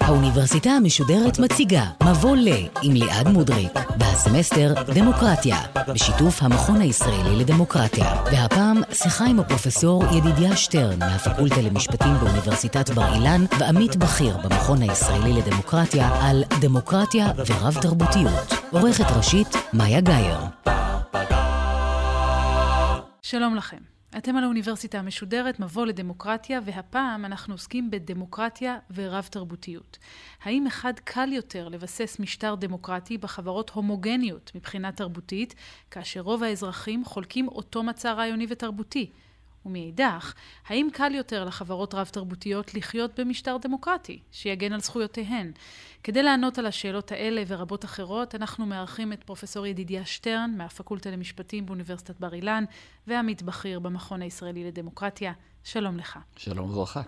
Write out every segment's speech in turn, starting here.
האוניברסיטה המשודרת מציגה מבוא ל עם ליעד מודריק והסמסטר דמוקרטיה בשיתוף המכון הישראלי לדמוקרטיה. והפעם שיחה עם הפרופסור ידידיה שטרן מהפקולטה למשפטים באוניברסיטת בר אילן ועמית בכיר במכון הישראלי לדמוקרטיה על דמוקרטיה ורב תרבותיות עורכת ראשית מאיה גאייר שלום לכם. אתם על האוניברסיטה המשודרת, מבוא לדמוקרטיה, והפעם אנחנו עוסקים בדמוקרטיה ורב תרבותיות. האם אחד קל יותר לבסס משטר דמוקרטי בחברות הומוגניות מבחינה תרבותית, כאשר רוב האזרחים חולקים אותו מצע רעיוני ותרבותי? ומאידך, האם קל יותר לחברות רב-תרבותיות לחיות במשטר דמוקרטי, שיגן על זכויותיהן? כדי לענות על השאלות האלה ורבות אחרות, אנחנו מארחים את פרופסור ידידיה שטרן מהפקולטה למשפטים באוניברסיטת בר אילן, ועמית בכיר במכון הישראלי לדמוקרטיה. שלום לך. שלום וברכה.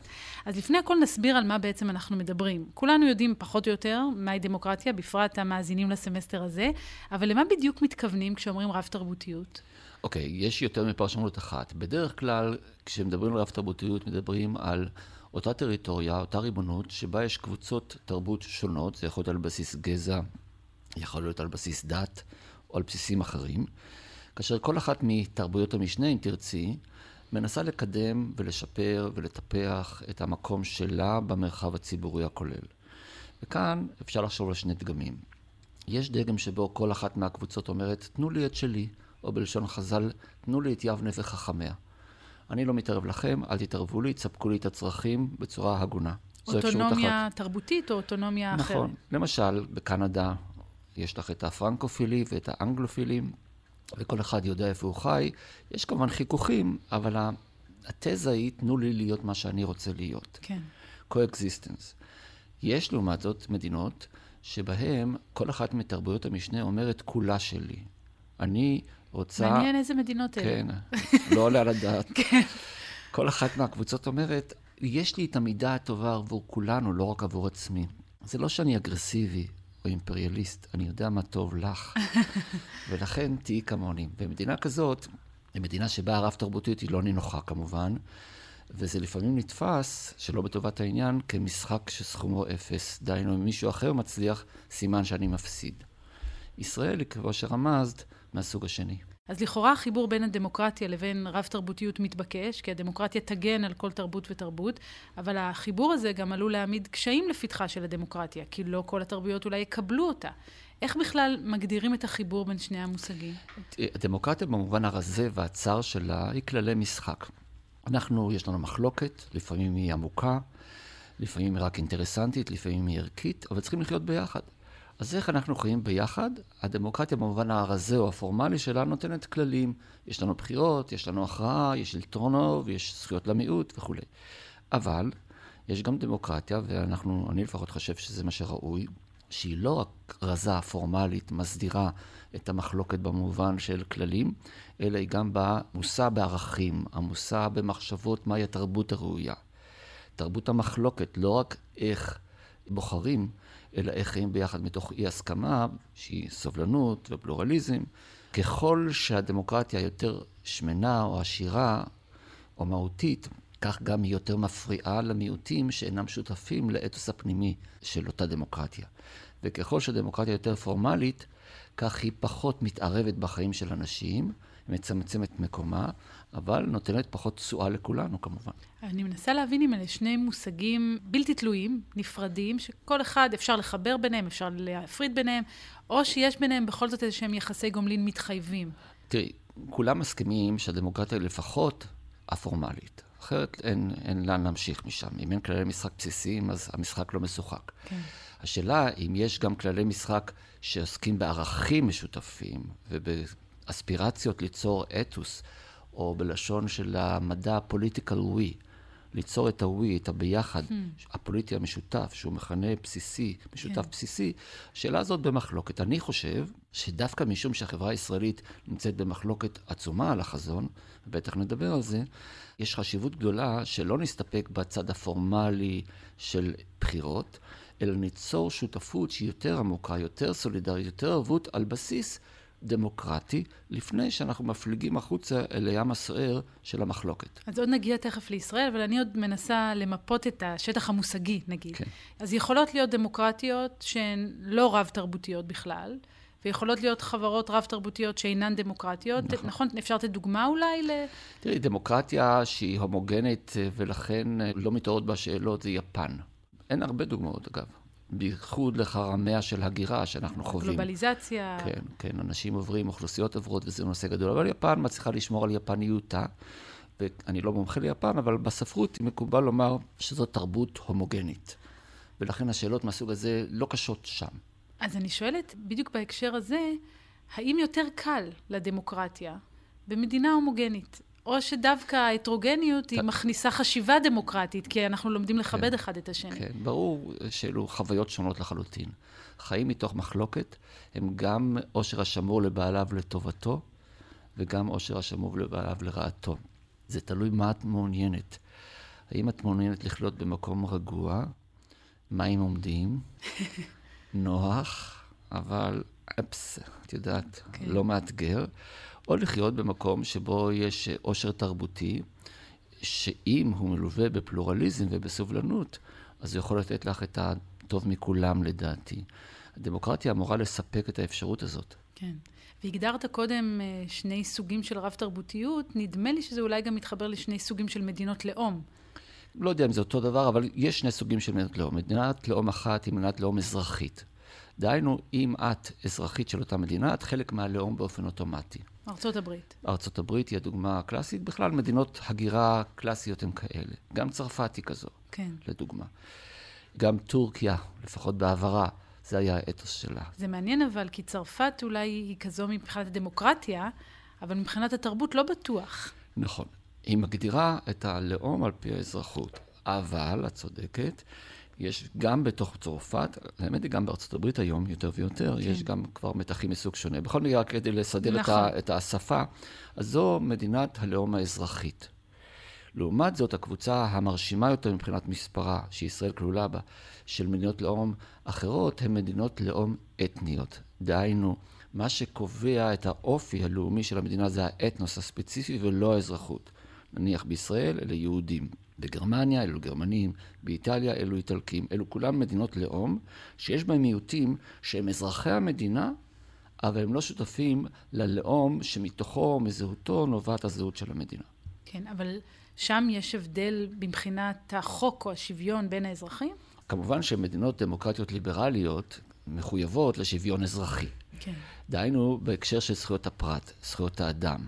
אז לפני הכל נסביר על מה בעצם אנחנו מדברים. כולנו יודעים פחות או יותר מהי דמוקרטיה, בפרט המאזינים לסמסטר הזה, אבל למה בדיוק מתכוונים כשאומרים רב-תרבותיות? אוקיי, okay, יש יותר מפרשנות אחת. בדרך כלל, כשמדברים על רב תרבותיות, מדברים על אותה טריטוריה, אותה ריבונות, שבה יש קבוצות תרבות שונות, זה יכול להיות על בסיס גזע, יכול להיות על בסיס דת, או על בסיסים אחרים, כאשר כל אחת מתרבויות המשנה, אם תרצי, מנסה לקדם ולשפר ולטפח את המקום שלה במרחב הציבורי הכולל. וכאן אפשר לחשוב על שני דגמים. יש דגם שבו כל אחת מהקבוצות אומרת, תנו לי את שלי. או בלשון חז"ל, תנו לי את יבנה וחכמיה. אני לא מתערב לכם, אל תתערבו לי, תספקו לי את הצרכים בצורה הגונה. אוטונומיה תרבותית או אוטונומיה נכון. אחרת? נכון. למשל, בקנדה יש לך את הפרנקופילים ואת האנגלופילים, וכל אחד יודע איפה הוא חי. יש כמובן חיכוכים, אבל התזה היא, תנו לי להיות מה שאני רוצה להיות. כן. קו-אקזיסטנס. יש לעומת זאת מדינות שבהן כל אחת מתרבויות המשנה אומרת כולה שלי. אני רוצה... מעניין איזה מדינות אלה. כן, לא עולה על הדעת. כן. כל אחת מהקבוצות אומרת, יש לי את המידה הטובה עבור כולנו, לא רק עבור עצמי. זה לא שאני אגרסיבי או אימפריאליסט, אני יודע מה טוב לך, ולכן תהיי כמוני. במדינה כזאת, במדינה שבה הרב-תרבותיות היא לא נינוחה כמובן, וזה לפעמים נתפס, שלא בטובת העניין, כמשחק שסכומו אפס. דהיינו, אם מישהו אחר מצליח, סימן שאני מפסיד. ישראל היא, כמו שרמזת, מהסוג השני. אז לכאורה החיבור בין הדמוקרטיה לבין רב-תרבותיות מתבקש, כי הדמוקרטיה תגן על כל תרבות ותרבות, אבל החיבור הזה גם עלול להעמיד קשיים לפתחה של הדמוקרטיה, כי לא כל התרבויות אולי יקבלו אותה. איך בכלל מגדירים את החיבור בין שני המושגים? הדמוקרטיה במובן הרזה והצר שלה היא כללי משחק. אנחנו, יש לנו מחלוקת, לפעמים היא עמוקה, לפעמים היא רק אינטרסנטית, לפעמים היא ערכית, אבל צריכים לחיות ביחד. אז איך אנחנו חיים ביחד? הדמוקרטיה במובן הרזה או הפורמלי שלה נותנת כללים. יש לנו בחירות, יש לנו הכרעה, יש שלטון רוב, יש זכויות למיעוט וכולי. אבל יש גם דמוקרטיה, ואנחנו, אני לפחות חושב שזה מה שראוי, שהיא לא רק רזה, פורמלית, מסדירה את המחלוקת במובן של כללים, אלא היא גם באה מושא בערכים, עמוסה במחשבות מהי התרבות הראויה. תרבות המחלוקת, לא רק איך בוחרים, אלא איך חיים ביחד מתוך אי הסכמה, שהיא סובלנות ופלורליזם. ככל שהדמוקרטיה יותר שמנה או עשירה או מהותית, כך גם היא יותר מפריעה למיעוטים שאינם שותפים לאתוס הפנימי של אותה דמוקרטיה. וככל שהדמוקרטיה יותר פורמלית, כך היא פחות מתערבת בחיים של אנשים, מצמצמת מקומה, אבל נותנת פחות תשואה לכולנו כמובן. אני מנסה להבין אם אלה שני מושגים בלתי תלויים, נפרדים, שכל אחד אפשר לחבר ביניהם, אפשר להפריד ביניהם, או שיש ביניהם בכל זאת איזשהם יחסי גומלין מתחייבים. תראי, כולם מסכימים שהדמוקרטיה לפחות הפורמלית. אחרת אין, אין לאן להמשיך משם. אם אין כללי משחק בסיסיים, אז המשחק לא משוחק. כן. השאלה אם יש גם כללי משחק שעוסקים בערכים משותפים ובאספירציות ליצור אתוס, או בלשון של המדע פוליטיקל ווי, ליצור את הווי, את הביחד, hmm. הפוליטי המשותף, שהוא מכנה בסיסי, משותף כן. בסיסי, השאלה הזאת במחלוקת. אני חושב שדווקא משום שהחברה הישראלית נמצאת במחלוקת עצומה על החזון, ובטח נדבר על זה, יש חשיבות גדולה שלא נסתפק בצד הפורמלי של בחירות, אלא ניצור שותפות שהיא יותר עמוקה, יותר סולידרית, יותר ערבות על בסיס דמוקרטי, לפני שאנחנו מפליגים החוצה אל הים הסוער של המחלוקת. אז עוד נגיע תכף לישראל, אבל אני עוד מנסה למפות את השטח המושגי, נגיד. כן. אז יכולות להיות דמוקרטיות שהן לא רב-תרבותיות בכלל. ויכולות להיות חברות רב-תרבותיות שאינן דמוקרטיות. נכון. נכון? אפשר לתת דוגמה אולי ל... תראי, דמוקרטיה שהיא הומוגנית ולכן לא מתעוררות בה שאלות זה יפן. אין הרבה דוגמאות, אגב. בייחוד לחרמיה של הגירה שאנחנו חווים. גלובליזציה. כן, כן, אנשים עוברים, אוכלוסיות עוברות, וזה נושא גדול. אבל יפן מצליחה לשמור על יפניותה, ואני לא מומחה ליפן, אבל בספרות מקובל לומר שזו תרבות הומוגנית. ולכן השאלות מהסוג הזה לא קשות שם. אז אני שואלת, בדיוק בהקשר הזה, האם יותר קל לדמוקרטיה במדינה הומוגנית? או שדווקא ההטרוגניות היא מכניסה חשיבה דמוקרטית, כי אנחנו לומדים לכבד כן, אחד את השני. כן, ברור שאלו חוויות שונות לחלוטין. חיים מתוך מחלוקת הם גם עושר השמור לבעליו לטובתו, וגם עושר השמור לבעליו לרעתו. זה תלוי מה את מעוניינת. האם את מעוניינת לחיות במקום רגוע, מים עומדים, נוח, אבל אפס, את יודעת, okay. כן. לא מאתגר, או לחיות במקום שבו יש עושר תרבותי, שאם הוא מלווה בפלורליזם ובסובלנות, אז הוא יכול לתת לך את הטוב מכולם לדעתי. הדמוקרטיה אמורה לספק את האפשרות הזאת. כן. והגדרת קודם אה, שני סוגים של רב-תרבותיות, נדמה לי שזה אולי גם מתחבר לשני סוגים של מדינות לאום. לא יודע אם זה אותו דבר, אבל יש שני סוגים של מדינות לאום. מדינת לאום אחת היא מדינת לאום אזרחית. דהיינו, אם את אזרחית של אותה מדינה, את חלק מהלאום באופן אוטומטי. ארצות הברית. ארצות הברית היא הדוגמה הקלאסית. בכלל, מדינות הגירה קלאסיות הן כאלה. גם צרפת היא כזו, כן. לדוגמה. גם טורקיה, לפחות בעברה, זה היה האתוס שלה. זה מעניין אבל, כי צרפת אולי היא כזו מבחינת הדמוקרטיה, אבל מבחינת התרבות לא בטוח. נכון. היא מגדירה את הלאום על פי האזרחות. אבל, את צודקת, יש גם בתוך צרפת, האמת היא גם בארצות הברית היום יותר ויותר, כן. יש גם כבר מתחים מסוג שונה. בכל מקרה, כדי לסדר נכון. את, ה, את השפה, אז זו מדינת הלאום האזרחית. לעומת זאת, הקבוצה המרשימה יותר מבחינת מספרה, שישראל כלולה בה, של מדינות לאום אחרות, הן מדינות לאום אתניות. דהיינו, מה שקובע את האופי הלאומי של המדינה זה האתנוס הספציפי ולא האזרחות. נניח בישראל אלה יהודים. בגרמניה אלו גרמנים, באיטליה אלו איטלקים, אלו כולם מדינות לאום שיש בהם מיעוטים שהם אזרחי המדינה, אבל הם לא שותפים ללאום שמתוכו, מזהותו, נובעת הזהות של המדינה. כן, אבל שם יש הבדל מבחינת החוק או השוויון בין האזרחים? כמובן שמדינות דמוקרטיות ליברליות מחויבות לשוויון אזרחי. כן. דהיינו, בהקשר של זכויות הפרט, זכויות האדם.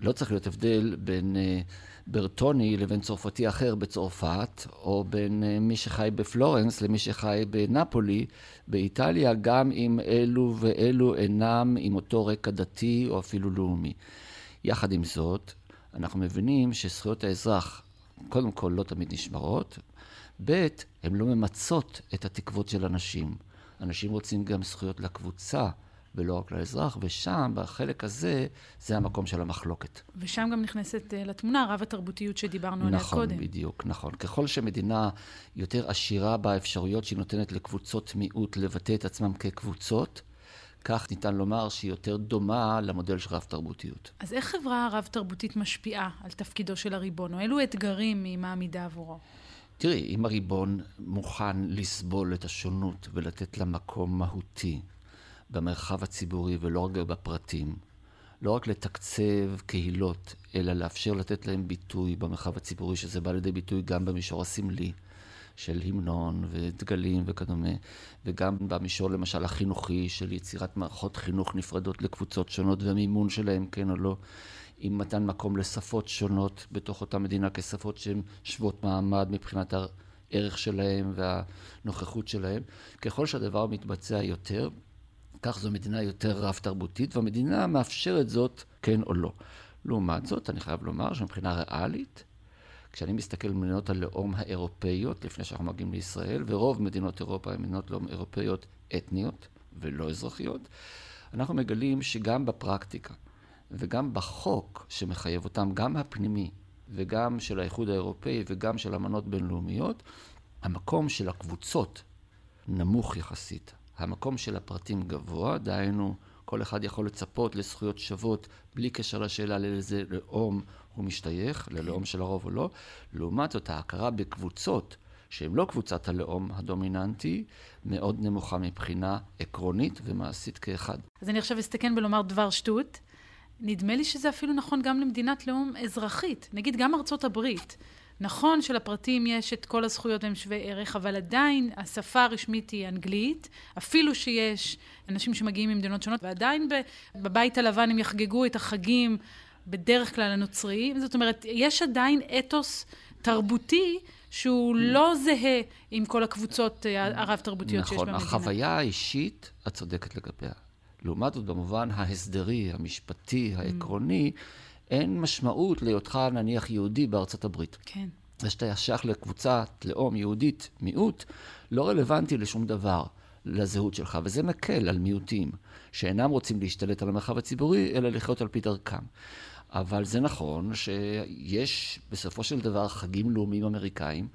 לא צריך להיות הבדל בין uh, ברטוני לבין צרפתי אחר בצרפת, או בין uh, מי שחי בפלורנס למי שחי בנפולי, באיטליה, גם אם אלו ואלו אינם עם אותו רקע דתי או אפילו לאומי. יחד עם זאת, אנחנו מבינים שזכויות האזרח, קודם כל, לא תמיד נשמרות, ב', הן לא ממצות את התקוות של אנשים. אנשים רוצים גם זכויות לקבוצה. ולא רק לאזרח, ושם, בחלק הזה, זה המקום של המחלוקת. ושם גם נכנסת uh, לתמונה רב התרבותיות שדיברנו עליה נכון, קודם. נכון, בדיוק, נכון. ככל שמדינה יותר עשירה באפשרויות שהיא נותנת לקבוצות מיעוט לבטא את עצמם כקבוצות, כך ניתן לומר שהיא יותר דומה למודל של רב-תרבותיות. אז איך חברה רב-תרבותית משפיעה על תפקידו של הריבון, או אילו אתגרים היא מעמידה עבורו? תראי, אם הריבון מוכן לסבול את השונות ולתת לה מקום מהותי, במרחב הציבורי ולא רק בפרטים. לא רק לתקצב קהילות, אלא לאפשר לתת להם ביטוי במרחב הציבורי, שזה בא לידי ביטוי גם במישור הסמלי של המנון ודגלים וכדומה, וגם במישור למשל החינוכי של יצירת מערכות חינוך נפרדות לקבוצות שונות והמימון שלהם, כן או לא, עם מתן מקום לשפות שונות בתוך אותה מדינה כשפות שהן שוות מעמד מבחינת הערך שלהם והנוכחות שלהם. ככל שהדבר מתבצע יותר, כך זו מדינה יותר רב-תרבותית, והמדינה מאפשרת זאת, כן או לא. לעומת זאת, אני חייב לומר שמבחינה ריאלית, כשאני מסתכל על מדינות הלאום האירופאיות, לפני שאנחנו מגיעים לישראל, ורוב מדינות אירופה הן מדינות לאום אירופאיות אתניות ולא אזרחיות, אנחנו מגלים שגם בפרקטיקה וגם בחוק שמחייב אותם, גם הפנימי וגם של האיחוד האירופאי וגם של אמנות בינלאומיות, המקום של הקבוצות נמוך יחסית. המקום של הפרטים גבוה, דהיינו כל אחד יכול לצפות לזכויות שוות בלי קשר לשאלה לאיזה לאום הוא משתייך, ללאום של הרוב או לא. לעומת זאת, ההכרה בקבוצות שהן לא קבוצת הלאום הדומיננטי, מאוד נמוכה מבחינה עקרונית ומעשית כאחד. אז אני עכשיו אסתכן בלומר דבר שטות. נדמה לי שזה אפילו נכון גם למדינת לאום אזרחית. נגיד גם ארצות הברית. נכון שלפרטים יש את כל הזכויות והם שווי ערך, אבל עדיין השפה הרשמית היא אנגלית, אפילו שיש אנשים שמגיעים ממדינות שונות, ועדיין בבית הלבן הם יחגגו את החגים בדרך כלל הנוצריים. זאת אומרת, יש עדיין אתוס תרבותי שהוא לא זהה עם כל הקבוצות אה, הרב-תרבותיות נכון, שיש במדינה. נכון, החוויה האישית, את צודקת לגביה. לעומת זאת, במובן ההסדרי, המשפטי, העקרוני, אין משמעות להיותך נניח יהודי בארצות הברית. כן. זה שאתה שייך לקבוצת לאום יהודית מיעוט, לא רלוונטי לשום דבר לזהות שלך, וזה מקל על מיעוטים שאינם רוצים להשתלט על המרחב הציבורי, אלא לחיות על פי דרכם. אבל זה נכון שיש בסופו של דבר חגים לאומיים אמריקאים,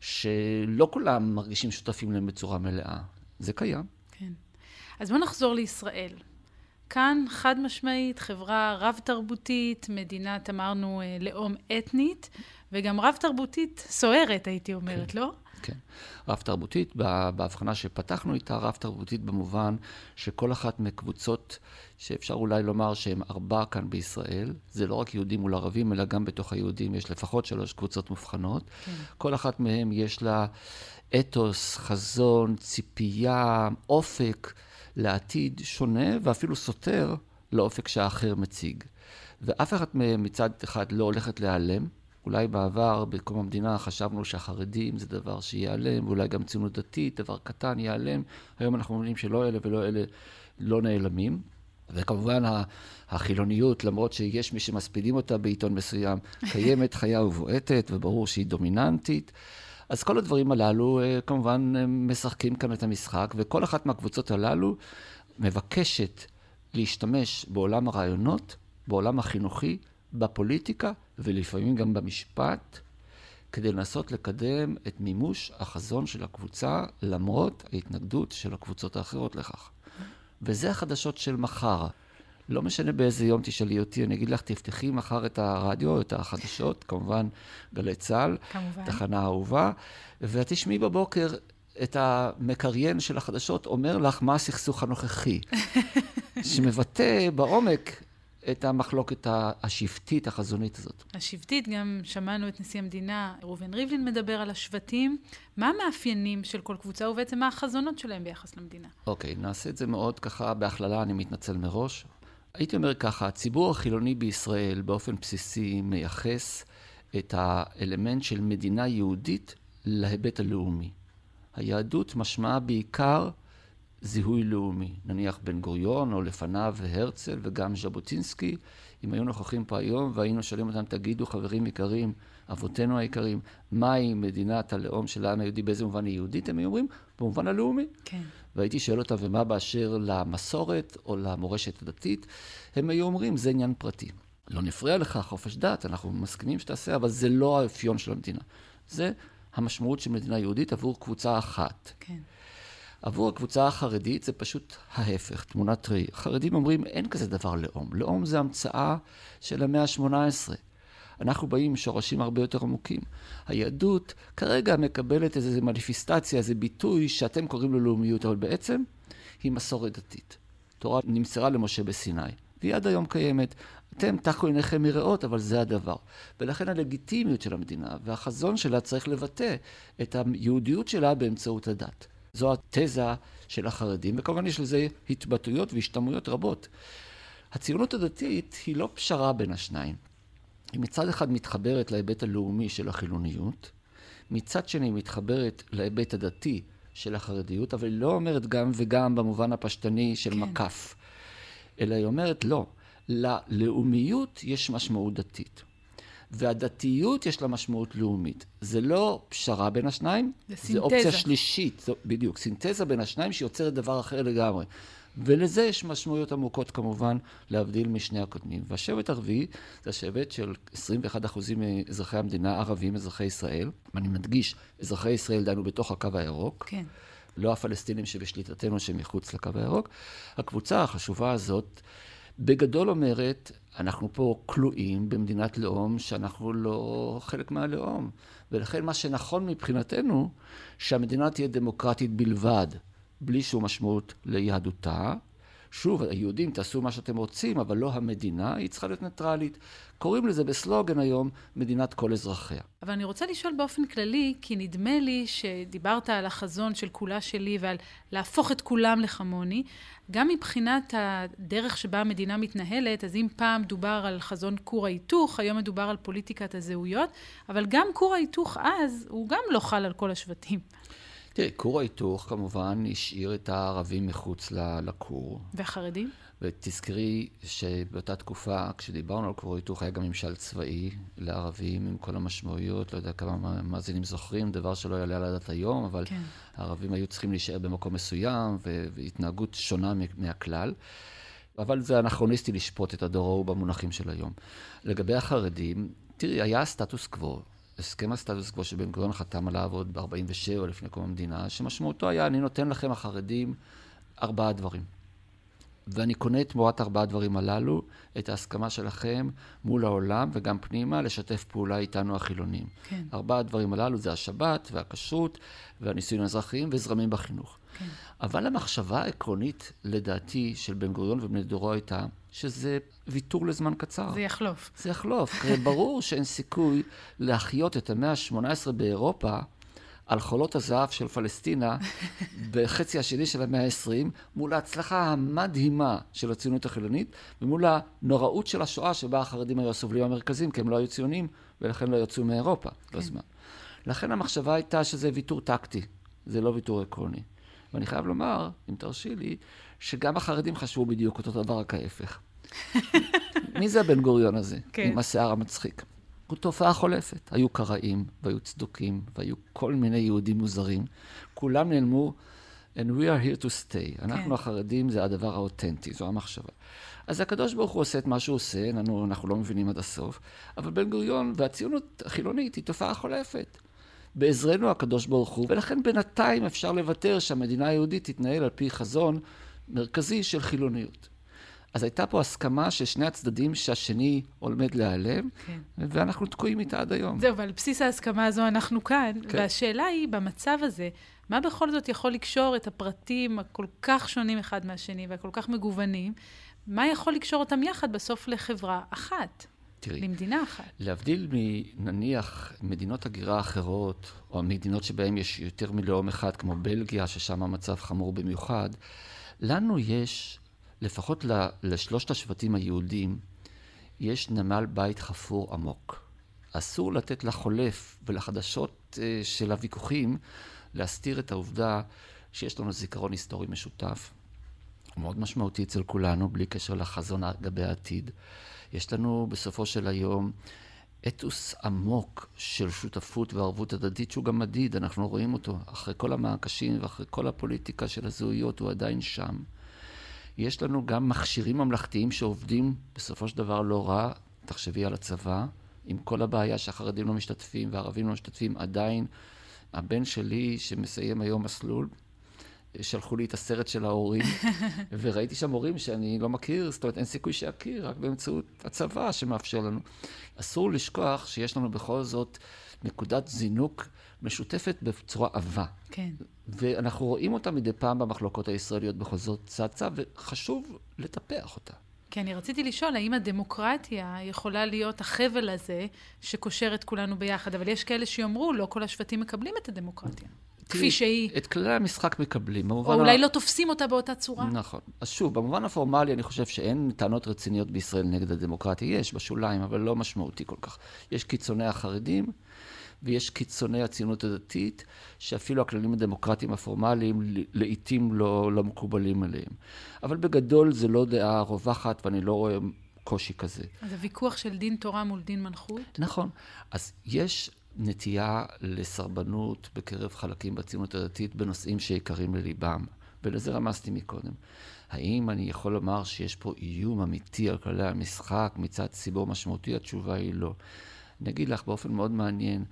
שלא כולם מרגישים שותפים להם בצורה מלאה. זה קיים. כן. אז בואו נחזור לישראל. כאן חד משמעית, חברה רב-תרבותית, מדינת, אמרנו, אה, לאום אתנית, וגם רב-תרבותית סוערת, הייתי אומרת, כן. לא? כן. רב-תרבותית, בהבחנה שפתחנו איתה, רב-תרבותית במובן שכל אחת מקבוצות שאפשר אולי לומר שהן ארבע כאן בישראל, זה לא רק יהודים מול ערבים, אלא גם בתוך היהודים יש לפחות שלוש קבוצות מובחנות. כן. כל אחת מהן יש לה אתוס, חזון, ציפייה, אופק לעתיד שונה ואפילו סותר לאופק שהאחר מציג. ואף מהן מצד אחד לא הולכת להיעלם. אולי בעבר, בקום המדינה, חשבנו שהחרדים זה דבר שייעלם, ואולי גם ציונות דתית, דבר קטן ייעלם. היום אנחנו אומרים שלא אלה ולא אלה לא נעלמים. וכמובן החילוניות, למרות שיש מי שמספידים אותה בעיתון מסוים, קיימת, חיה ובועטת, וברור שהיא דומיננטית. אז כל הדברים הללו אה, כמובן משחקים כאן את המשחק, וכל אחת מהקבוצות הללו מבקשת להשתמש בעולם הרעיונות, בעולם החינוכי, בפוליטיקה ולפעמים גם במשפט, כדי לנסות לקדם את מימוש החזון של הקבוצה, למרות ההתנגדות של הקבוצות האחרות לכך. וזה החדשות של מחר. לא משנה באיזה יום תשאלי אותי, אני אגיד לך, תפתחי מחר את הרדיו, את החדשות, כמובן גלי צה"ל, כמובן. תחנה אהובה, ואת תשמעי בבוקר את המקריין של החדשות אומר לך מה הסכסוך הנוכחי, שמבטא בעומק את המחלוקת השבטית, החזונית הזאת. השבטית, גם שמענו את נשיא המדינה ראובן ריבלין מדבר על השבטים. מה המאפיינים של כל קבוצה ובעצם מה החזונות שלהם ביחס למדינה? אוקיי, okay, נעשה את זה מאוד ככה בהכללה, אני מתנצל מראש. הייתי אומר ככה, הציבור החילוני בישראל באופן בסיסי מייחס את האלמנט של מדינה יהודית להיבט הלאומי. היהדות משמעה בעיקר זיהוי לאומי. נניח בן גוריון, או לפניו הרצל וגם ז'בוטינסקי, אם היו נוכחים פה היום והיינו שואלים אותם, תגידו, חברים יקרים, אבותינו היקרים, מהי מדינת הלאום של העם היהודי, באיזה מובן היא יהודית? הם היו אומרים, במובן הלאומי. כן. והייתי שואל אותם, ומה באשר למסורת או למורשת הדתית? הם היו אומרים, זה עניין פרטי. לא נפריע לך, חופש דת, אנחנו מסכימים שתעשה, אבל זה לא האפיון של המדינה. זה המשמעות של מדינה יהודית עבור קבוצה אחת. כן. עבור הקבוצה החרדית זה פשוט ההפך, תמונת ראי. החרדים אומרים, אין כזה דבר לאום. לאום זה המצאה של המאה ה-18. אנחנו באים עם שורשים הרבה יותר עמוקים. היהדות כרגע מקבלת איזו מניפיסטציה, איזה ביטוי שאתם קוראים לו לאומיות, אבל בעצם היא מסורת דתית. תורה נמסרה למשה בסיני, והיא עד היום קיימת. אתם תחו עיניכם מראות, אבל זה הדבר. ולכן הלגיטימיות של המדינה והחזון שלה צריך לבטא את היהודיות שלה באמצעות הדת. זו התזה של החרדים, וכמובן יש לזה התבטאויות והשתמעויות רבות. הציונות הדתית היא לא פשרה בין השניים. היא מצד אחד מתחברת להיבט הלאומי של החילוניות, מצד שני מתחברת להיבט הדתי של החרדיות, אבל היא לא אומרת גם וגם במובן הפשטני של כן. מקף, אלא היא אומרת לא, ללאומיות יש משמעות דתית. והדתיות יש לה משמעות לאומית. זה לא פשרה בין השניים, זה, זה אופציה שלישית, זו, בדיוק, סינתזה בין השניים שיוצרת דבר אחר לגמרי. ולזה יש משמעויות עמוקות כמובן, להבדיל משני הקודמים. והשבט הרביעי זה השבט של 21% מאזרחי המדינה, ערבים, אזרחי ישראל. ואני מדגיש, אזרחי ישראל דנו בתוך הקו הירוק. כן. לא הפלסטינים שבשליטתנו שמחוץ לקו הירוק. הקבוצה החשובה הזאת בגדול אומרת, אנחנו פה כלואים במדינת לאום שאנחנו לא חלק מהלאום. ולכן מה שנכון מבחינתנו, שהמדינה תהיה דמוקרטית בלבד, בלי שום משמעות ליהדותה. שוב, היהודים תעשו מה שאתם רוצים, אבל לא המדינה, היא צריכה להיות ניטרלית. קוראים לזה בסלוגן היום מדינת כל אזרחיה. אבל אני רוצה לשאול באופן כללי, כי נדמה לי שדיברת על החזון של כולה שלי ועל להפוך את כולם לכמוני, גם מבחינת הדרך שבה המדינה מתנהלת, אז אם פעם דובר על חזון כור ההיתוך, היום מדובר על פוליטיקת הזהויות, אבל גם כור ההיתוך אז, הוא גם לא חל על כל השבטים. תראי, כור ההיתוך כמובן השאיר את הערבים מחוץ לכור. והחרדים? ותזכרי שבאותה תקופה, כשדיברנו על כור ההיתוך, היה גם ממשל צבאי לערבים עם כל המשמעויות, לא יודע כמה מאזינים זוכרים, דבר שלא יעלה על הדעת היום, אבל כן. הערבים היו צריכים להישאר במקום מסוים, והתנהגות שונה מהכלל. אבל זה אנכרוניסטי לשפוט את הדור ההוא במונחים של היום. לגבי החרדים, תראי, היה סטטוס קוו. הסכם הסטטוס קוו שבן גוריון חתם עליו עוד ב-47' לפני קום המדינה, שמשמעותו היה, אני נותן לכם החרדים ארבעה דברים. ואני קונה תמורת ארבעה הדברים הללו את ההסכמה שלכם מול העולם וגם פנימה לשתף פעולה איתנו החילונים. כן. ארבעה הדברים הללו זה השבת והכשרות והנישואים האזרחיים וזרמים בחינוך. כן. אבל המחשבה העקרונית, לדעתי, של בן גוריון ובני דורו הייתה שזה ויתור לזמן קצר. זה יחלוף. זה יחלוף. ברור שאין סיכוי להחיות את המאה ה-18 באירופה על חולות הזהב של פלסטינה בחצי השני של המאה ה-20, מול ההצלחה המדהימה של הציונות החילונית, ומול הנוראות של השואה שבה החרדים היו הסובלים המרכזיים, כי הם לא היו ציונים, ולכן לא יצאו מאירופה כן. בזמן. לכן המחשבה הייתה שזה ויתור טקטי, זה לא ויתור עקרוני. ואני חייב לומר, אם תרשי לי, שגם החרדים חשבו בדיוק אותו דבר, רק ההפך. מי זה הבן גוריון הזה, כן. עם השיער המצחיק? הוא תופעה חולפת. היו קראים, והיו צדוקים, והיו כל מיני יהודים מוזרים. כולם נעלמו, and we are here to stay. כן. אנחנו החרדים זה הדבר האותנטי, זו המחשבה. אז הקדוש ברוך הוא עושה את מה שהוא עושה, אנחנו, אנחנו לא מבינים עד הסוף, אבל בן גוריון והציונות החילונית היא תופעה חולפת. בעזרנו הקדוש ברוך הוא, ולכן בינתיים אפשר לוותר שהמדינה היהודית תתנהל על פי חזון מרכזי של חילוניות. אז הייתה פה הסכמה של שני הצדדים שהשני עומד להיעלם, כן. ואנחנו תקועים איתה עד היום. זהו, ועל בסיס ההסכמה הזו אנחנו כאן, כן. והשאלה היא, במצב הזה, מה בכל זאת יכול לקשור את הפרטים הכל כך שונים אחד מהשני והכל כך מגוונים, מה יכול לקשור אותם יחד בסוף לחברה אחת? תראי, למדינה אחת. להבדיל מנניח מדינות הגירה אחרות, או מדינות שבהן יש יותר מלאום אחד, כמו בלגיה, ששם המצב חמור במיוחד, לנו יש לפחות לשלושת השבטים היהודים, יש נמל בית חפור עמוק. אסור לתת לחולף ולחדשות אה, של הוויכוחים להסתיר את העובדה שיש לנו זיכרון היסטורי משותף, מאוד משמעותי אצל כולנו, בלי קשר לחזון לגבי העתיד. יש לנו בסופו של היום אתוס עמוק של שותפות וערבות הדדית שהוא גם מדיד, אנחנו רואים אותו. אחרי כל המעקשים ואחרי כל הפוליטיקה של הזהויות, הוא עדיין שם. יש לנו גם מכשירים ממלכתיים שעובדים בסופו של דבר לא רע. תחשבי על הצבא, עם כל הבעיה שהחרדים לא משתתפים והערבים לא משתתפים, עדיין הבן שלי שמסיים היום מסלול, שלחו לי את הסרט של ההורים, וראיתי שם הורים שאני לא מכיר, זאת אומרת, אין סיכוי שיכיר, רק באמצעות הצבא שמאפשר לנו. אסור לשכוח שיש לנו בכל זאת נקודת זינוק משותפת בצורה עבה. כן. ואנחנו רואים אותה מדי פעם במחלוקות הישראליות בכל זאת צצה, וחשוב לטפח אותה. כי אני רציתי לשאול, האם הדמוקרטיה יכולה להיות החבל הזה שקושר את כולנו ביחד? אבל יש כאלה שיאמרו, לא כל השבטים מקבלים את הדמוקרטיה. כפי שהיא. את כללי המשחק מקבלים. או אולי. לא תופסים אותה באותה צורה. נכון. אז שוב, במובן הפורמלי אני חושב שאין טענות רציניות בישראל נגד הדמוקרטיה. יש בשוליים, אבל לא משמעותי כל כך. יש קיצוני החרדים, ויש קיצוני הציונות הדתית, שאפילו הכללים הדמוקרטיים הפורמליים לעיתים לא, לא מקובלים עליהם. אבל בגדול זה לא דעה רווחת, ואני לא רואה קושי כזה. אז הוויכוח של דין תורה מול דין מלכות? נכון. אז יש נטייה לסרבנות בקרב חלקים בציונות הדתית בנושאים שיקרים לליבם, ולזה רמזתי מקודם. האם אני יכול לומר שיש פה איום אמיתי על כללי המשחק מצד ציבור משמעותי? התשובה היא לא. אני אגיד לך באופן מאוד מעניין,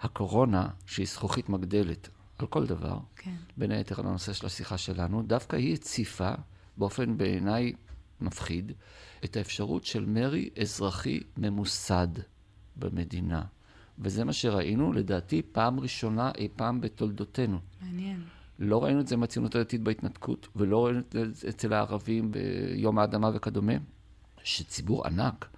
הקורונה, שהיא זכוכית מגדלת על כל דבר, כן. בין היתר על הנושא של השיחה שלנו, דווקא היא הציפה, באופן בעיניי מפחיד, את האפשרות של מרי אזרחי ממוסד במדינה. וזה מה שראינו, לדעתי, פעם ראשונה אי פעם בתולדותינו. מעניין. לא ראינו את זה עם הציונות הדתית בהתנתקות, ולא ראינו את זה אצל הערבים ביום האדמה וכדומה, שציבור ענק,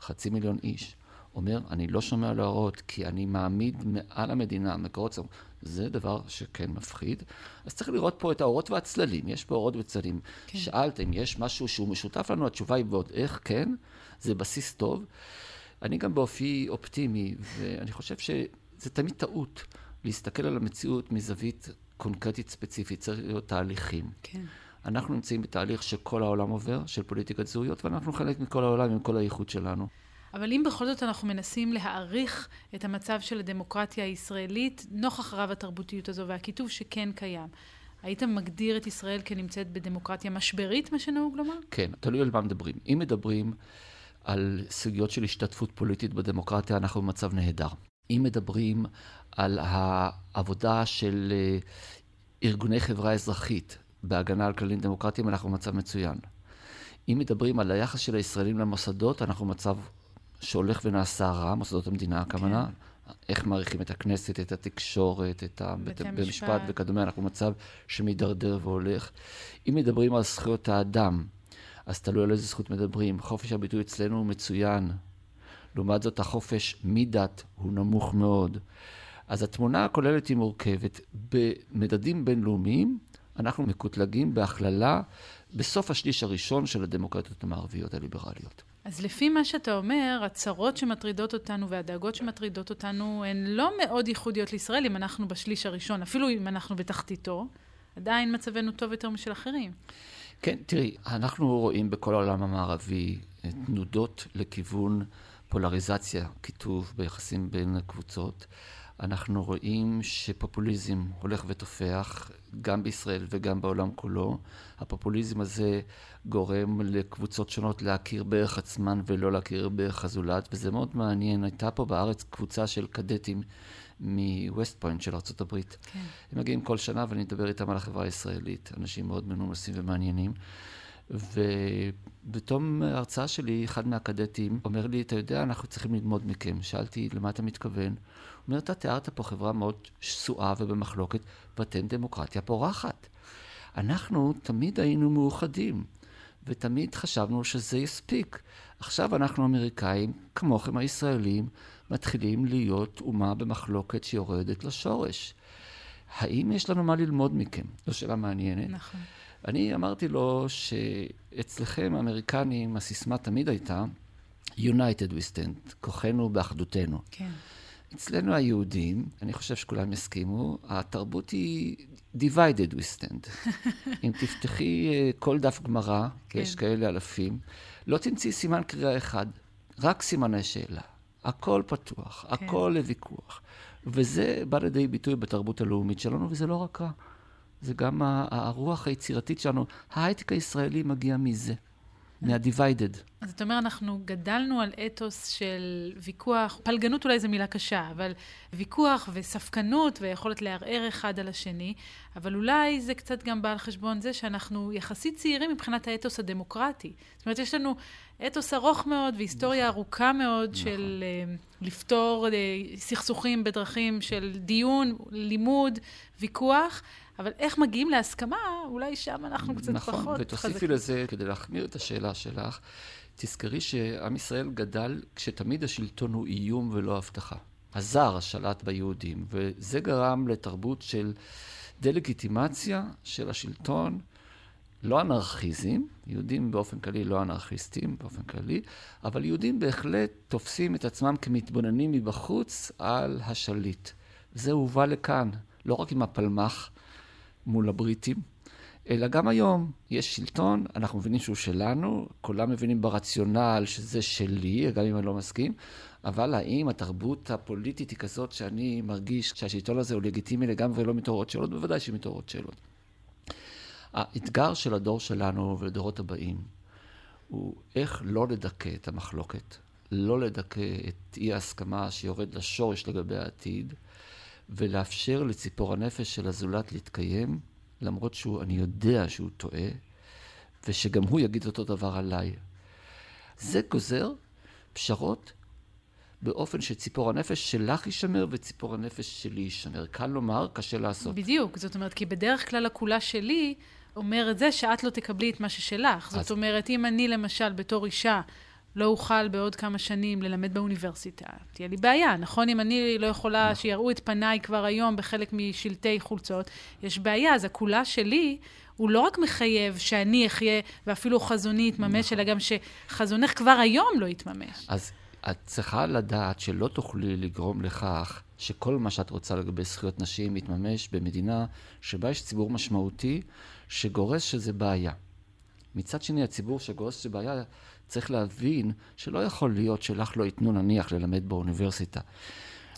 חצי מיליון איש, אומר, אני לא שומע להוראות כי אני מעמיד מעל המדינה מקורות צמוד. זה דבר שכן מפחיד. אז צריך לראות פה את האורות והצללים. יש פה אורות וצללים. כן. שאלת אם יש משהו שהוא משותף לנו, התשובה היא ועוד איך כן, זה בסיס טוב. אני גם באופי אופטימי, ואני חושב שזה תמיד טעות להסתכל על המציאות מזווית קונקרטית ספציפית, צריך להיות תהליכים. כן. אנחנו נמצאים בתהליך שכל העולם עובר, של פוליטיקת זהויות, ואנחנו חלק מכל העולם עם כל האיכות שלנו. אבל אם בכל זאת אנחנו מנסים להעריך את המצב של הדמוקרטיה הישראלית, נוכח רב התרבותיות הזו והקיטוב שכן קיים, היית מגדיר את ישראל כנמצאת בדמוקרטיה משברית, מה שנהוג לומר? כן, תלוי על מה מדברים. אם מדברים על סוגיות של השתתפות פוליטית בדמוקרטיה, אנחנו במצב נהדר. אם מדברים על העבודה של אה, ארגוני חברה אזרחית בהגנה על כללים דמוקרטיים, אנחנו במצב מצוין. אם מדברים על היחס של הישראלים למוסדות, אנחנו במצב שהולך ונעשה רע, מוסדות המדינה הכוונה, כן. איך מעריכים את הכנסת, את התקשורת, את המשפט וכדומה, אנחנו במצב שמידרדר והולך. אם מדברים על זכויות האדם, אז תלוי על איזה זכות מדברים. חופש הביטוי אצלנו הוא מצוין. לעומת זאת, החופש מדת הוא נמוך מאוד. אז התמונה הכוללת היא מורכבת. במדדים בינלאומיים, אנחנו מקוטלגים בהכללה בסוף השליש הראשון של הדמוקרטיות המערביות הליברליות. אז לפי מה שאתה אומר, הצרות שמטרידות אותנו והדאגות שמטרידות אותנו הן לא מאוד ייחודיות לישראל אם אנחנו בשליש הראשון, אפילו אם אנחנו בתחתיתו, עדיין מצבנו טוב יותר משל אחרים. כן, תראי, אנחנו רואים בכל העולם המערבי תנודות לכיוון פולריזציה, כיתוב ביחסים בין קבוצות. אנחנו רואים שפופוליזם הולך ותופח, גם בישראל וגם בעולם כולו. הפופוליזם הזה גורם לקבוצות שונות להכיר בערך עצמן ולא להכיר בערך הזולת, וזה מאוד מעניין. הייתה פה בארץ קבוצה של קדטים מווסט פוינט של ארה"ב. כן. הם מגיעים כל שנה ואני מדבר איתם על החברה הישראלית. אנשים מאוד מנומסים ומעניינים. ובתום ההרצאה שלי, אחד מהקדטים אומר לי, אתה יודע, אנחנו צריכים ללמוד מכם. שאלתי, למה אתה מתכוון? אומר, אתה תיארת פה חברה מאוד שסועה ובמחלוקת, ואתם דמוקרטיה פורחת. אנחנו תמיד היינו מאוחדים, ותמיד חשבנו שזה יספיק. עכשיו אנחנו אמריקאים, כמוכם הישראלים, מתחילים להיות אומה במחלוקת שיורדת לשורש. האם יש לנו מה ללמוד מכם? זו שאלה מעניינת. נכון. אני אמרתי לו שאצלכם, האמריקנים, הסיסמה תמיד הייתה United we stand, כוחנו באחדותנו. כן. אצלנו היהודים, אני חושב שכולם יסכימו, התרבות היא divided we stand. אם תפתחי אה, כל דף גמרא, כן. יש כאלה אלפים, לא תמצאי סימן קריאה אחד, רק סימני שאלה. הכל פתוח, כן. הכל לוויכוח. וזה בא לידי ביטוי בתרבות הלאומית שלנו, וזה לא רק רע. זה גם הרוח היצירתית שלנו. ההייטק הישראלי מגיע מזה, מה-divided. אז אתה אומר, אנחנו גדלנו על אתוס של ויכוח, פלגנות אולי זו מילה קשה, אבל ויכוח וספקנות ויכולת לערער אחד על השני, אבל אולי זה קצת גם בא על חשבון זה שאנחנו יחסית צעירים מבחינת האתוס הדמוקרטי. זאת אומרת, יש לנו אתוס ארוך מאוד והיסטוריה נכון. ארוכה מאוד נכון. של uh, לפתור uh, סכסוכים בדרכים של דיון, לימוד, ויכוח. אבל איך מגיעים להסכמה, אולי שם אנחנו קצת נכון, פחות חזקים. נכון, ותוסיפי לזה, כדי להחמיר את השאלה שלך, תזכרי שעם ישראל גדל כשתמיד השלטון הוא איום ולא הבטחה. הזר שלט ביהודים, וזה גרם לתרבות של דה-לגיטימציה של השלטון, לא אנרכיזם, יהודים באופן כללי לא אנרכיסטים באופן כללי, אבל יהודים בהחלט תופסים את עצמם כמתבוננים מבחוץ על השליט. זה הובא לכאן, לא רק עם הפלמ"ח מול הבריטים, אלא גם היום יש שלטון, אנחנו מבינים שהוא שלנו, כולם מבינים ברציונל שזה שלי, גם אם אני לא מסכים, אבל האם התרבות הפוליטית היא כזאת שאני מרגיש שהשלטון הזה הוא לגיטימי לגמרי ולא מתעוררות שאלות? בוודאי שמתעוררות שאלות. האתגר של הדור שלנו ולדורות הבאים הוא איך לא לדכא את המחלוקת, לא לדכא את אי ההסכמה שיורד לשורש לגבי העתיד, ולאפשר לציפור הנפש של הזולת להתקיים, למרות שאני יודע שהוא טועה, ושגם הוא יגיד אותו דבר עליי. זה גוזר פשרות באופן שציפור הנפש שלך יישמר וציפור הנפש שלי יישמר. קל לומר, קשה לעשות. בדיוק, זאת אומרת, כי בדרך כלל הכולה שלי אומרת זה שאת לא תקבלי את מה ששלך. זאת אומרת, אם אני למשל בתור אישה לא אוכל בעוד כמה שנים ללמד באוניברסיטה, תהיה לי בעיה, נכון? אם אני לא יכולה נכון. שיראו את פניי כבר היום בחלק משלטי חולצות, יש בעיה. אז הכולה שלי הוא לא רק מחייב שאני אחיה, ואפילו חזוני יתממש, נכון. אלא גם שחזונך כבר היום לא יתממש. אז את צריכה לדעת שלא תוכלי לגרום לכך שכל מה שאת רוצה לגבי זכויות נשים יתממש במדינה שבה יש ציבור משמעותי שגורס שזה בעיה. מצד שני, הציבור שגורס שזה בעיה, צריך להבין שלא יכול להיות שלך לא ייתנו נניח ללמד באוניברסיטה.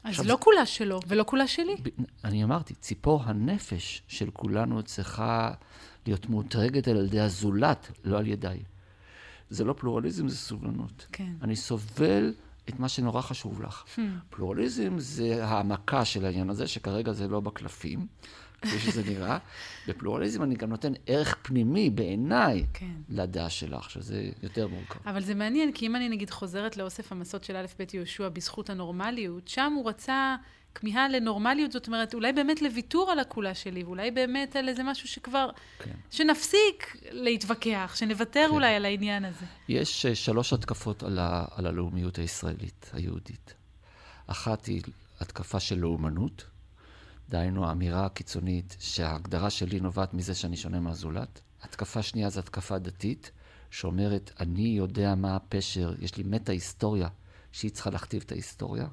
אז עכשיו, לא כולה שלו ולא כולה שלי. אני אמרתי, ציפור הנפש של כולנו צריכה להיות מאותרגת על ידי הזולת, לא על ידיי. זה לא פלורליזם, זה סובלנות. כן. אני סובל את מה שנורא חשוב לך. Hmm. פלורליזם זה העמקה של העניין הזה, שכרגע זה לא בקלפים, כפי שזה נראה. בפלורליזם אני גם נותן ערך פנימי, בעיניי, כן. לדעה שלך, שזה יותר מורכב. אבל זה מעניין, כי אם אני נגיד חוזרת לאוסף המסות של א' ב' יהושע בזכות הנורמליות, שם הוא רצה... כמיהה לנורמליות, זאת אומרת, אולי באמת לוויתור על הקולה שלי, ואולי באמת על איזה משהו שכבר... כן. שנפסיק להתווכח, שנוותר כן. אולי על העניין הזה. יש uh, שלוש התקפות על, ה, על הלאומיות הישראלית, היהודית. אחת היא התקפה של לאומנות, דהיינו האמירה הקיצונית שההגדרה שלי נובעת מזה שאני שונה מהזולת. התקפה שנייה זו התקפה דתית, שאומרת, אני יודע מה הפשר, יש לי מטה-היסטוריה שהיא צריכה להכתיב את ההיסטוריה.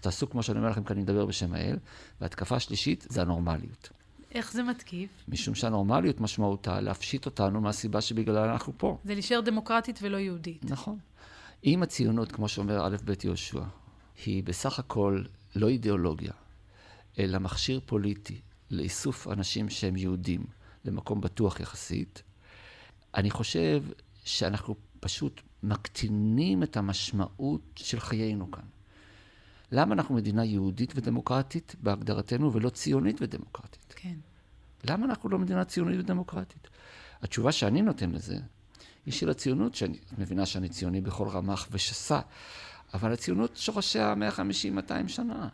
תעשו כמו שאני אומר לכם, כי אני מדבר בשם האל. והתקפה השלישית זה הנורמליות. איך זה מתקיף? משום שהנורמליות משמעותה להפשיט אותנו מהסיבה שבגללה אנחנו פה. זה להישאר דמוקרטית ולא יהודית. נכון. אם הציונות, כמו שאומר א' ב' יהושע, היא בסך הכל לא אידיאולוגיה, אלא מכשיר פוליטי לאיסוף אנשים שהם יהודים למקום בטוח יחסית, אני חושב שאנחנו פשוט מקטינים את המשמעות של חיינו כאן. למה אנחנו מדינה יהודית ודמוקרטית בהגדרתנו ולא ציונית ודמוקרטית? כן. למה אנחנו לא מדינה ציונית ודמוקרטית? התשובה שאני נותן לזה היא של הציונות, שאני מבינה שאני ציוני בכל רמ"ח ושסה, אבל הציונות שורשיה 150-200 שנה.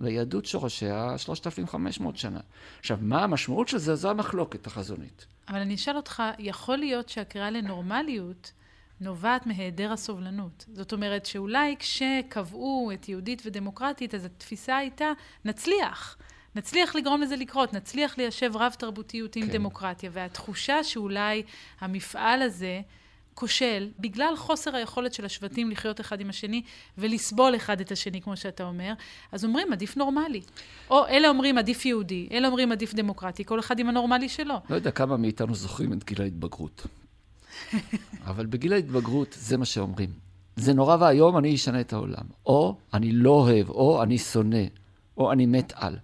והיהדות שורשיה 3,500 שנה. עכשיו, מה המשמעות של זה? זו המחלוקת החזונית. אבל אני אשאל אותך, יכול להיות שהקריאה לנורמליות נובעת מהיעדר הסובלנות. זאת אומרת שאולי כשקבעו את יהודית ודמוקרטית, אז התפיסה הייתה, נצליח. נצליח לגרום לזה לקרות, נצליח ליישב רב תרבותיות עם כן. דמוקרטיה. והתחושה שאולי המפעל הזה כושל בגלל חוסר היכולת של השבטים לחיות אחד עם השני ולסבול אחד את השני, כמו שאתה אומר, אז אומרים, עדיף נורמלי. או אלה אומרים, עדיף יהודי, אלה אומרים, עדיף דמוקרטי, כל אחד עם הנורמלי שלו. לא יודע כמה מאיתנו זוכרים את גיל ההתבגרות. אבל בגיל ההתבגרות זה מה שאומרים. זה נורא ואיום, אני אשנה את העולם. או אני לא אוהב, או אני שונא, או אני מת על.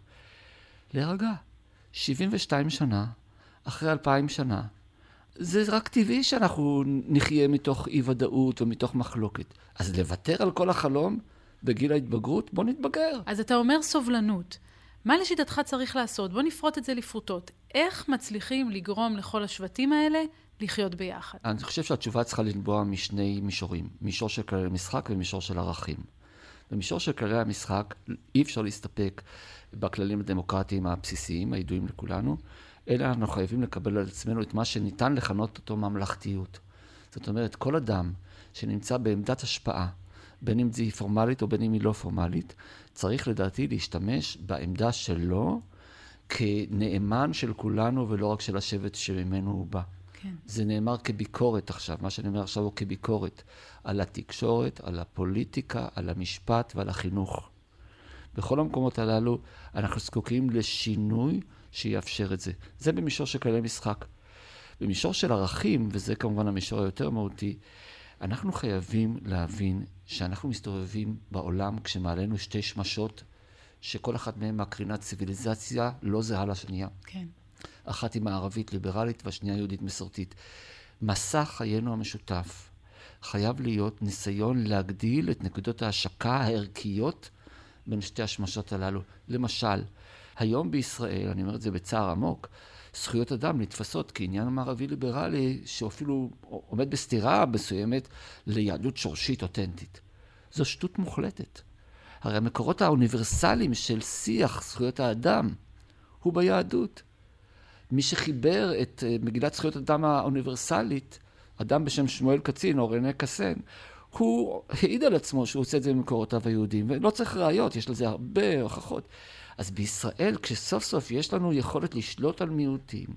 להירגע. 72 שנה, אחרי 2,000 שנה, זה רק טבעי שאנחנו נחיה מתוך אי-ודאות ומתוך מחלוקת. אז לוותר על כל החלום בגיל ההתבגרות? בוא נתבגר. אז אתה אומר סובלנות. מה לשיטתך צריך לעשות? בוא נפרוט את זה לפרוטות. איך מצליחים לגרום לכל השבטים האלה לחיות ביחד? אני חושב שהתשובה צריכה לנבוע משני מישורים. מישור של כללי משחק ומישור של ערכים. במישור של כללי המשחק אי אפשר להסתפק בכללים הדמוקרטיים הבסיסיים, הידועים לכולנו, אלא אנחנו חייבים לקבל על עצמנו את מה שניתן לכנות אותו ממלכתיות. זאת אומרת, כל אדם שנמצא בעמדת השפעה, בין אם היא פורמלית או בין אם היא לא פורמלית, צריך לדעתי להשתמש בעמדה שלו כנאמן של כולנו ולא רק של השבט שממנו הוא בא. כן. זה נאמר כביקורת עכשיו, מה שאני אומר עכשיו הוא כביקורת על התקשורת, על הפוליטיקה, על המשפט ועל החינוך. בכל המקומות הללו אנחנו זקוקים לשינוי שיאפשר את זה. זה במישור של כללי משחק. במישור של ערכים, וזה כמובן המישור היותר מהותי, אנחנו חייבים להבין שאנחנו מסתובבים בעולם כשמעלינו שתי שמשות, שכל אחת מהן מקרינה ציוויליזציה לא זהה לשנייה. כן. אחת היא מערבית ליברלית והשנייה יהודית מסורתית. מסע חיינו המשותף חייב להיות ניסיון להגדיל את נקודות ההשקה הערכיות בין שתי השמשות הללו. למשל, היום בישראל, אני אומר את זה בצער עמוק, זכויות אדם נתפסות כעניין מערבי ליברלי שאפילו עומד בסתירה מסוימת ליהדות שורשית אותנטית. זו שטות מוחלטת. הרי המקורות האוניברסליים של שיח זכויות האדם הוא ביהדות. מי שחיבר את אה, מגילת זכויות אדם האוניברסלית, אדם בשם שמואל קצין או רנה קסן, הוא העיד על עצמו שהוא עושה את זה במקורותיו היהודיים, ולא צריך ראיות, יש לזה הרבה הוכחות. אז בישראל, כשסוף סוף יש לנו יכולת לשלוט על מיעוטים,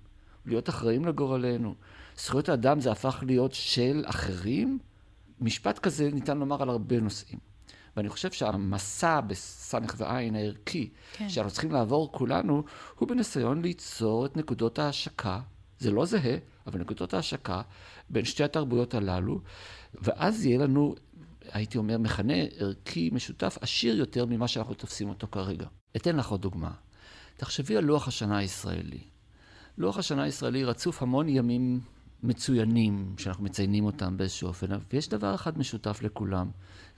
להיות אחראים לגורלנו, זכויות האדם זה הפך להיות של אחרים, משפט כזה ניתן לומר על הרבה נושאים. ואני חושב שהמסע בסמך ועין הערכי, כן. שאנחנו צריכים לעבור כולנו, הוא בניסיון ליצור את נקודות ההשקה, זה לא זהה, אבל נקודות ההשקה בין שתי התרבויות הללו, ואז יהיה לנו, הייתי אומר, מכנה ערכי משותף עשיר יותר ממה שאנחנו תופסים אותו כרגע. אתן לך עוד דוגמה. תחשבי על לוח השנה הישראלי. לוח השנה הישראלי רצוף המון ימים מצוינים, שאנחנו מציינים אותם באיזשהו אופן, ויש דבר אחד משותף לכולם.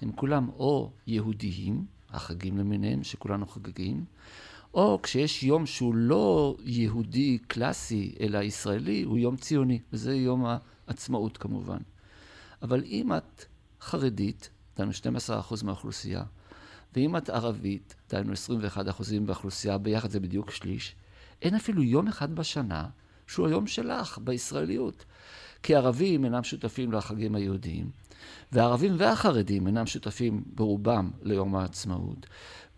הם כולם או יהודיים, החגים למיניהם, שכולנו חגגים, או כשיש יום שהוא לא יהודי קלאסי, אלא ישראלי, הוא יום ציוני, וזה יום העצמאות כמובן. אבל אם את חרדית, דהיינו 12% מהאוכלוסייה, ואם את ערבית, דהיינו 21% באוכלוסייה, ביחד זה בדיוק שליש, אין אפילו יום אחד בשנה שהוא היום שלך בישראליות. כי ערבים אינם שותפים לחגים היהודיים, והערבים והחרדים אינם שותפים ברובם ליום העצמאות,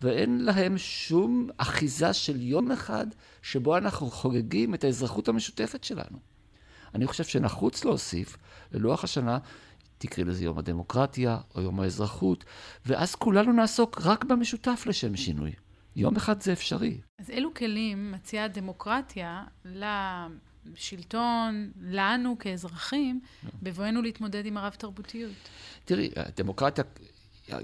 ואין להם שום אחיזה של יום אחד שבו אנחנו חוגגים את האזרחות המשותפת שלנו. אני חושב שנחוץ להוסיף ללוח השנה, תקראי לזה יום הדמוקרטיה או יום האזרחות, ואז כולנו נעסוק רק במשותף לשם שינוי. יום אחד זה אפשרי. אז אילו כלים מציעה הדמוקרטיה לשלטון, לנו כאזרחים, בבואנו להתמודד עם הרב-תרבותיות? תראי, הדמוקרטיה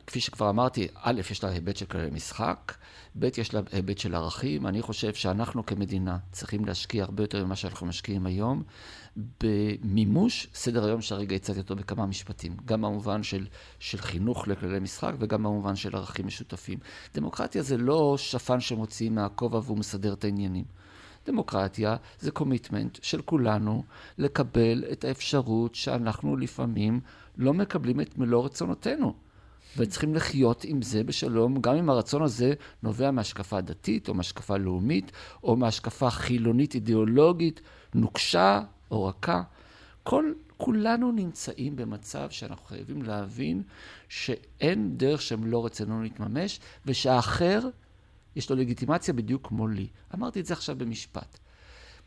כפי שכבר אמרתי, א', יש לה היבט של כללי משחק, ב', יש לה היבט של ערכים. אני חושב שאנחנו כמדינה צריכים להשקיע הרבה יותר ממה שאנחנו משקיעים היום במימוש סדר היום שהרגע הצעתי אותו בכמה משפטים, גם במובן של, של חינוך לכללי משחק וגם במובן של ערכים משותפים. דמוקרטיה זה לא שפן שמוציאים מהכובע והוא מסדר את העניינים. דמוקרטיה זה קומיטמנט של כולנו לקבל את האפשרות שאנחנו לפעמים לא מקבלים את מלוא רצונותינו. וצריכים לחיות עם זה בשלום, גם אם הרצון הזה נובע מהשקפה דתית, או מהשקפה לאומית, או מהשקפה חילונית אידיאולוגית, נוקשה או רכה. כל, כולנו נמצאים במצב שאנחנו חייבים להבין שאין דרך שהם לא רצינו להתממש, ושהאחר, יש לו לגיטימציה בדיוק כמו לי. אמרתי את זה עכשיו במשפט.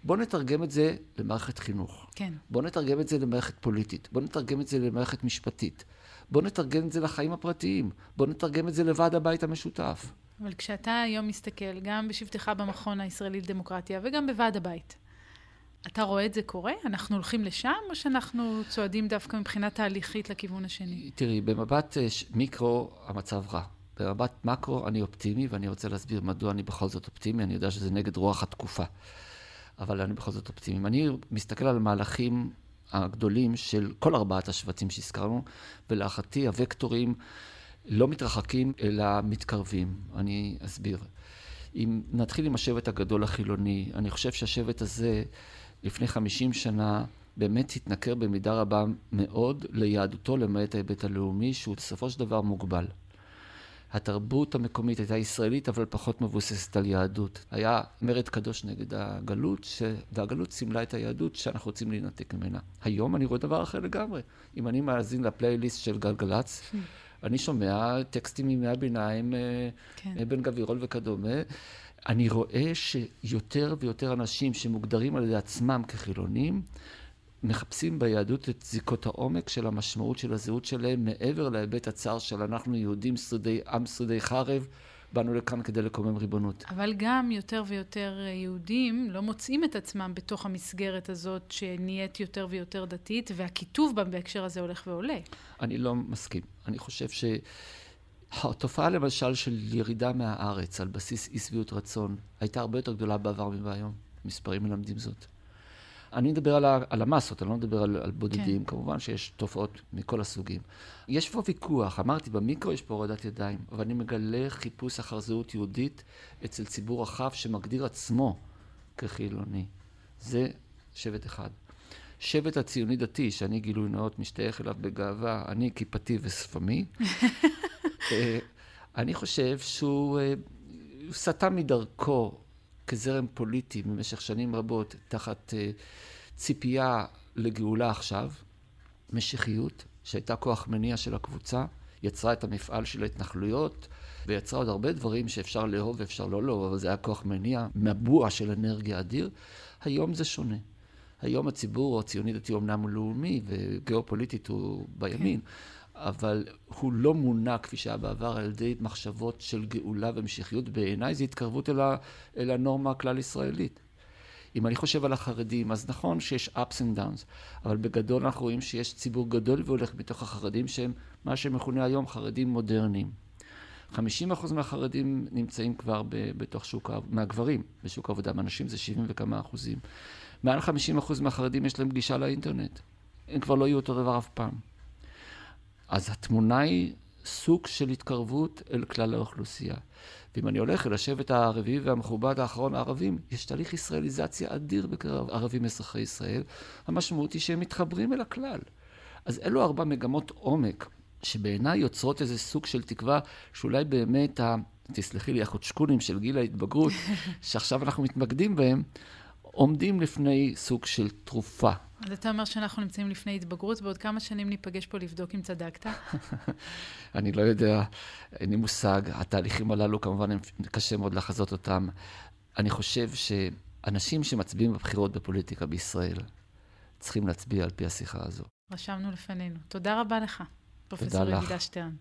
בואו נתרגם את זה למערכת חינוך. כן. בואו נתרגם את זה למערכת פוליטית. בואו נתרגם את זה למערכת משפטית. בוא נתרגם את זה לחיים הפרטיים, בוא נתרגם את זה לוועד הבית המשותף. אבל כשאתה היום מסתכל, גם בשבתך במכון הישראלי לדמוקרטיה וגם בוועד הבית, אתה רואה את זה קורה? אנחנו הולכים לשם, או שאנחנו צועדים דווקא מבחינה תהליכית לכיוון השני? תראי, במבט אה, מיקרו המצב רע. במבט מקרו אני אופטימי, ואני רוצה להסביר מדוע אני בכל זאת אופטימי. אני יודע שזה נגד רוח התקופה, אבל אני בכל זאת אופטימי. אני מסתכל על מהלכים הגדולים של כל ארבעת השבטים שהזכרנו, ולהערכתי הוקטורים לא מתרחקים אלא מתקרבים. אני אסביר. אם נתחיל עם השבט הגדול החילוני, אני חושב שהשבט הזה לפני חמישים שנה באמת התנכר במידה רבה מאוד ליהדותו למעט ההיבט הלאומי, שהוא בסופו של דבר מוגבל. התרבות המקומית הייתה ישראלית, אבל פחות מבוססת על יהדות. היה מרד קדוש נגד הגלות, ש... והגלות סימלה את היהדות שאנחנו רוצים להינתק ממנה. היום אני רואה דבר אחר לגמרי. אם אני מאזין לפלייליסט של גלגלצ, אני שומע טקסטים מימי הביניים, אה, כן. אה, בן גבירול וכדומה. אני רואה שיותר ויותר אנשים שמוגדרים על ידי עצמם כחילונים, מחפשים ביהדות את זיקות העומק של המשמעות של הזהות שלהם, מעבר להיבט הצר של אנחנו יהודים שרידי עם, שרידי חרב, באנו לכאן כדי לקומם ריבונות. אבל גם יותר ויותר יהודים לא מוצאים את עצמם בתוך המסגרת הזאת שנהיית יותר ויותר דתית, והקיטוב בה בהקשר הזה הולך ועולה. אני לא מסכים. אני חושב שהתופעה למשל של ירידה מהארץ על בסיס אי שביעות רצון הייתה הרבה יותר גדולה בעבר מבהיום. מספרים מלמדים זאת. אני מדבר על, ה, על המסות, אני לא מדבר על, על בודדים. כן. כמובן שיש תופעות מכל הסוגים. יש פה ויכוח, אמרתי, במיקרו יש פה הורדת ידיים, אבל אני מגלה חיפוש אחר זהות יהודית אצל ציבור רחב שמגדיר עצמו כחילוני. זה שבט אחד. שבט הציוני דתי, שאני גילוי נאות משתייך אליו בגאווה, אני כיפתי ושפמי, אה, אני חושב שהוא אה, סטה מדרכו כזרם פוליטי במשך שנים רבות, תחת uh, ציפייה לגאולה עכשיו, משיחיות, שהייתה כוח מניע של הקבוצה, יצרה את המפעל של ההתנחלויות, ויצרה עוד הרבה דברים שאפשר לאהוב ואפשר לא לאהוב, אבל זה היה כוח מניע, מבוע של אנרגיה אדיר. היום זה שונה. היום הציבור הציוני-דתי אומנם הוא לאומי, וגיאופוליטית הוא בימין. כן. אבל הוא לא מונע, כפי שהיה בעבר, על ידי מחשבות של גאולה ומשיחיות. בעיניי זו התקרבות אל, ה, אל הנורמה הכלל-ישראלית. אם אני חושב על החרדים, אז נכון שיש ups and downs, אבל בגדול אנחנו רואים שיש ציבור גדול והולך מתוך החרדים שהם מה שמכונה היום חרדים מודרניים. 50% מהחרדים נמצאים כבר ב, בתוך שוק, מהגברים בשוק העבודה, מהנשים זה 70 וכמה אחוזים. מעל 50% מהחרדים יש להם גישה לאינטרנט. הם כבר לא יהיו אותו דבר אף פעם. אז התמונה היא סוג של התקרבות אל כלל האוכלוסייה. ואם אני הולך אל השבט הרביעי והמכובד האחרון, הערבים, יש תהליך ישראליזציה אדיר בקרב ערבים אזרחי ישראל. המשמעות היא שהם מתחברים אל הכלל. אז אלו ארבע מגמות עומק, שבעיניי יוצרות איזה סוג של תקווה, שאולי באמת, ה... תסלחי לי, החודשקונים של גיל ההתבגרות, שעכשיו אנחנו מתמקדים בהם, עומדים לפני סוג של תרופה. אז אתה אומר שאנחנו נמצאים לפני התבגרות, ועוד כמה שנים ניפגש פה לבדוק אם צדקת? אני לא יודע, אין לי מושג. התהליכים הללו, כמובן, קשה מאוד לחזות אותם. אני חושב שאנשים שמצביעים בבחירות בפוליטיקה בישראל, צריכים להצביע על פי השיחה הזו. רשמנו לפנינו. תודה רבה לך, פרופסור ידידה שטרן.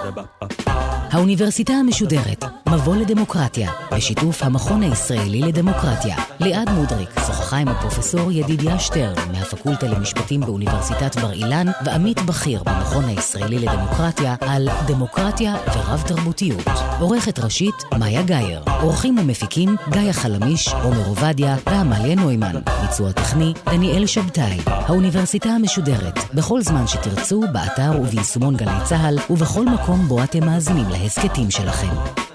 Ba, ba, ba, ba. האוניברסיטה המשודרת, מבוא לדמוקרטיה, בשיתוף המכון הישראלי לדמוקרטיה. ליעד מודריק שוחחה עם הפרופסור ידידיה שטרן מהפקולטה למשפטים באוניברסיטת בר אילן ועמית בכיר במכון הישראלי לדמוקרטיה על דמוקרטיה ורב תרבותיות. עורכת ראשית, מאיה גאייר. עורכים ומפיקים, גיא חלמיש, עומר עובדיה ועמליה נוימן. ביצוע טכני, דניאל שבתאי. האוניברסיטה המשודרת, בכל זמן שתרצו, באתר וביישומון גלי צה"ל ובכל מקום בו אתם מאזינים להסכתים שלכם.